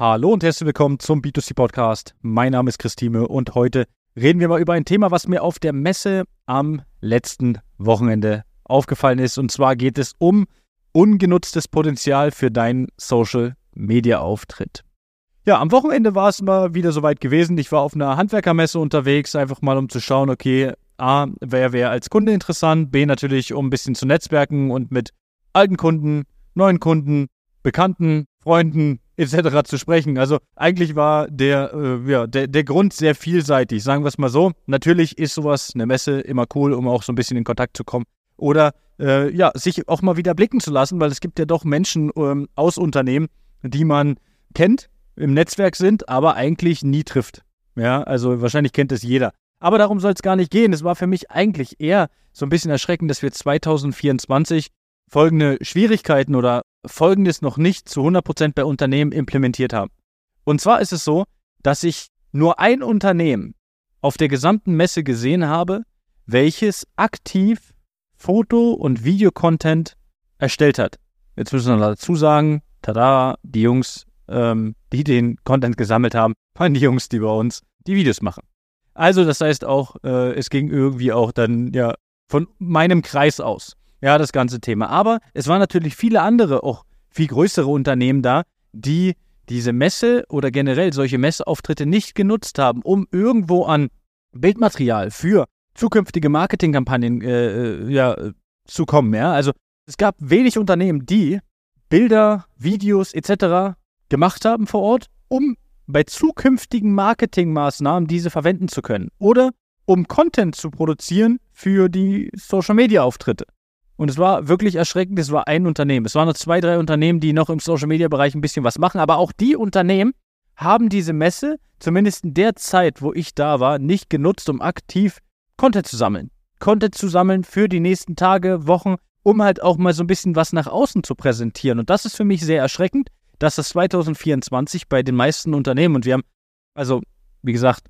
Hallo und herzlich willkommen zum B2C Podcast. Mein Name ist Christine und heute reden wir mal über ein Thema, was mir auf der Messe am letzten Wochenende aufgefallen ist. Und zwar geht es um ungenutztes Potenzial für deinen Social Media Auftritt. Ja, am Wochenende war es mal wieder soweit gewesen. Ich war auf einer Handwerkermesse unterwegs, einfach mal um zu schauen, okay, A, wer wäre als Kunde interessant, B, natürlich um ein bisschen zu netzwerken und mit alten Kunden, neuen Kunden, Bekannten, Freunden etc. zu sprechen. Also eigentlich war der, äh, ja, der, der Grund sehr vielseitig, sagen wir es mal so. Natürlich ist sowas, eine Messe, immer cool, um auch so ein bisschen in Kontakt zu kommen. Oder äh, ja, sich auch mal wieder blicken zu lassen, weil es gibt ja doch Menschen ähm, aus Unternehmen, die man kennt, im Netzwerk sind, aber eigentlich nie trifft. Ja, also wahrscheinlich kennt es jeder. Aber darum soll es gar nicht gehen. Es war für mich eigentlich eher so ein bisschen erschreckend, dass wir 2024 folgende Schwierigkeiten oder Folgendes noch nicht zu 100% bei Unternehmen implementiert haben. Und zwar ist es so, dass ich nur ein Unternehmen auf der gesamten Messe gesehen habe, welches aktiv Foto- und Videocontent erstellt hat. Jetzt müssen wir dazu sagen, tada, die Jungs, ähm, die den Content gesammelt haben, waren die Jungs, die bei uns die Videos machen. Also das heißt auch, äh, es ging irgendwie auch dann ja von meinem Kreis aus ja, das ganze Thema. Aber es waren natürlich viele andere, auch viel größere Unternehmen da, die diese Messe oder generell solche Messeauftritte nicht genutzt haben, um irgendwo an Bildmaterial für zukünftige Marketingkampagnen äh, äh ja, zu kommen. Ja? Also es gab wenig Unternehmen, die Bilder, Videos etc. gemacht haben vor Ort, um bei zukünftigen Marketingmaßnahmen diese verwenden zu können. Oder um Content zu produzieren für die Social-Media-Auftritte. Und es war wirklich erschreckend, es war ein Unternehmen. Es waren noch zwei, drei Unternehmen, die noch im Social-Media-Bereich ein bisschen was machen. Aber auch die Unternehmen haben diese Messe, zumindest in der Zeit, wo ich da war, nicht genutzt, um aktiv Content zu sammeln. Content zu sammeln für die nächsten Tage, Wochen, um halt auch mal so ein bisschen was nach außen zu präsentieren. Und das ist für mich sehr erschreckend, dass das 2024 bei den meisten Unternehmen, und wir haben, also wie gesagt,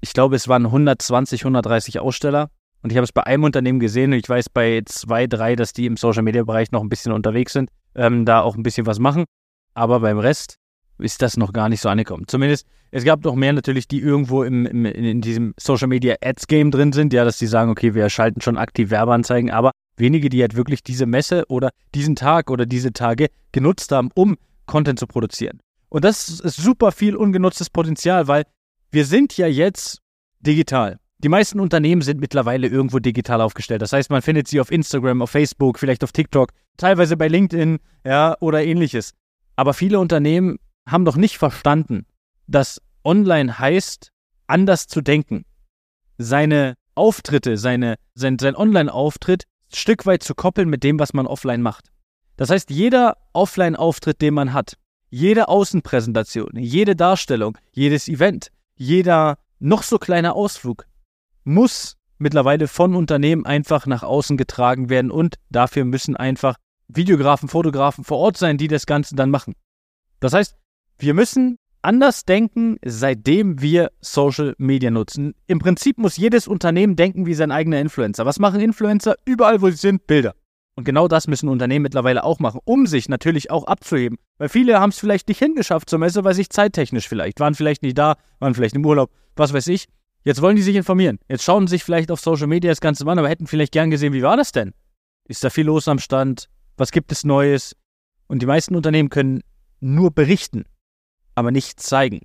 ich glaube, es waren 120, 130 Aussteller, und ich habe es bei einem Unternehmen gesehen und ich weiß bei zwei, drei, dass die im Social Media Bereich noch ein bisschen unterwegs sind, ähm, da auch ein bisschen was machen. Aber beim Rest ist das noch gar nicht so angekommen. Zumindest, es gab noch mehr natürlich, die irgendwo im, im, in diesem Social Media Ads Game drin sind, ja, dass die sagen, okay, wir schalten schon aktiv Werbeanzeigen, aber wenige, die halt wirklich diese Messe oder diesen Tag oder diese Tage genutzt haben, um Content zu produzieren. Und das ist super viel ungenutztes Potenzial, weil wir sind ja jetzt digital. Die meisten Unternehmen sind mittlerweile irgendwo digital aufgestellt. Das heißt, man findet sie auf Instagram, auf Facebook, vielleicht auf TikTok, teilweise bei LinkedIn, ja, oder ähnliches. Aber viele Unternehmen haben noch nicht verstanden, dass online heißt, anders zu denken. Seine Auftritte, seine, sein, sein Online-Auftritt ein Stück weit zu koppeln mit dem, was man offline macht. Das heißt, jeder Offline-Auftritt, den man hat, jede Außenpräsentation, jede Darstellung, jedes Event, jeder noch so kleine Ausflug muss mittlerweile von Unternehmen einfach nach außen getragen werden und dafür müssen einfach Videografen, Fotografen vor Ort sein, die das Ganze dann machen. Das heißt, wir müssen anders denken, seitdem wir Social Media nutzen. Im Prinzip muss jedes Unternehmen denken wie sein eigener Influencer. Was machen Influencer? Überall, wo sie sind, Bilder. Und genau das müssen Unternehmen mittlerweile auch machen, um sich natürlich auch abzuheben. Weil viele haben es vielleicht nicht hingeschafft zur Messe, weil sich zeittechnisch vielleicht, waren vielleicht nicht da, waren vielleicht im Urlaub, was weiß ich. Jetzt wollen die sich informieren. Jetzt schauen sie sich vielleicht auf Social Media das Ganze an, aber hätten vielleicht gern gesehen, wie war das denn? Ist da viel los am Stand? Was gibt es Neues? Und die meisten Unternehmen können nur berichten, aber nicht zeigen.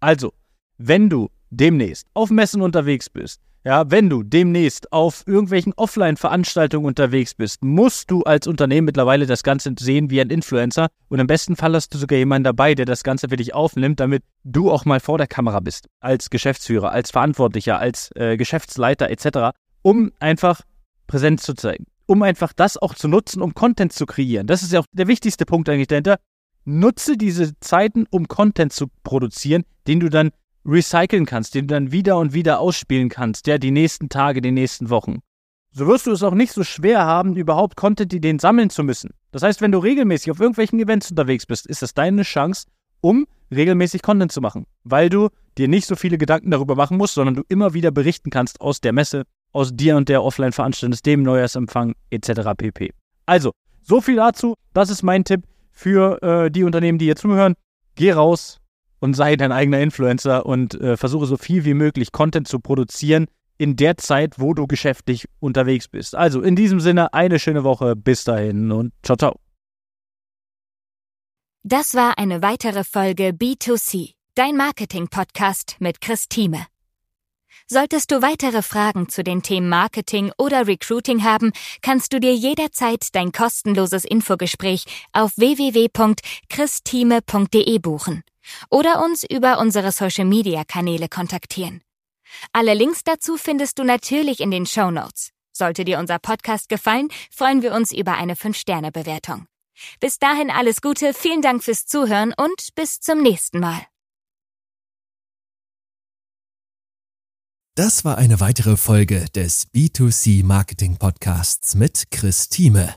Also, wenn du demnächst auf Messen unterwegs bist, ja, wenn du demnächst auf irgendwelchen Offline-Veranstaltungen unterwegs bist, musst du als Unternehmen mittlerweile das Ganze sehen wie ein Influencer und im besten Fall hast du sogar jemanden dabei, der das Ganze für dich aufnimmt, damit du auch mal vor der Kamera bist, als Geschäftsführer, als Verantwortlicher, als äh, Geschäftsleiter etc., um einfach Präsenz zu zeigen, um einfach das auch zu nutzen, um Content zu kreieren. Das ist ja auch der wichtigste Punkt eigentlich dahinter. Nutze diese Zeiten, um Content zu produzieren, den du dann recyceln kannst, den du dann wieder und wieder ausspielen kannst, ja, die nächsten Tage, die nächsten Wochen. So wirst du es auch nicht so schwer haben, überhaupt Content-Ideen sammeln zu müssen. Das heißt, wenn du regelmäßig auf irgendwelchen Events unterwegs bist, ist das deine Chance, um regelmäßig Content zu machen, weil du dir nicht so viele Gedanken darüber machen musst, sondern du immer wieder berichten kannst aus der Messe, aus dir und der Offline-Veranstaltung, dem Neujahrsempfang etc. pp. Also, so viel dazu. Das ist mein Tipp für äh, die Unternehmen, die hier zuhören. Geh raus, und sei dein eigener Influencer und äh, versuche so viel wie möglich Content zu produzieren in der Zeit, wo du geschäftlich unterwegs bist. Also in diesem Sinne eine schöne Woche. Bis dahin und ciao, ciao. Das war eine weitere Folge B2C, dein Marketing-Podcast mit Chris Thieme. Solltest du weitere Fragen zu den Themen Marketing oder Recruiting haben, kannst du dir jederzeit dein kostenloses Infogespräch auf www.christime.de buchen oder uns über unsere Social-Media-Kanäle kontaktieren. Alle Links dazu findest du natürlich in den Show Notes. Sollte dir unser Podcast gefallen, freuen wir uns über eine 5-Sterne-Bewertung. Bis dahin alles Gute, vielen Dank fürs Zuhören und bis zum nächsten Mal. Das war eine weitere Folge des B2C Marketing Podcasts mit Chris Thieme.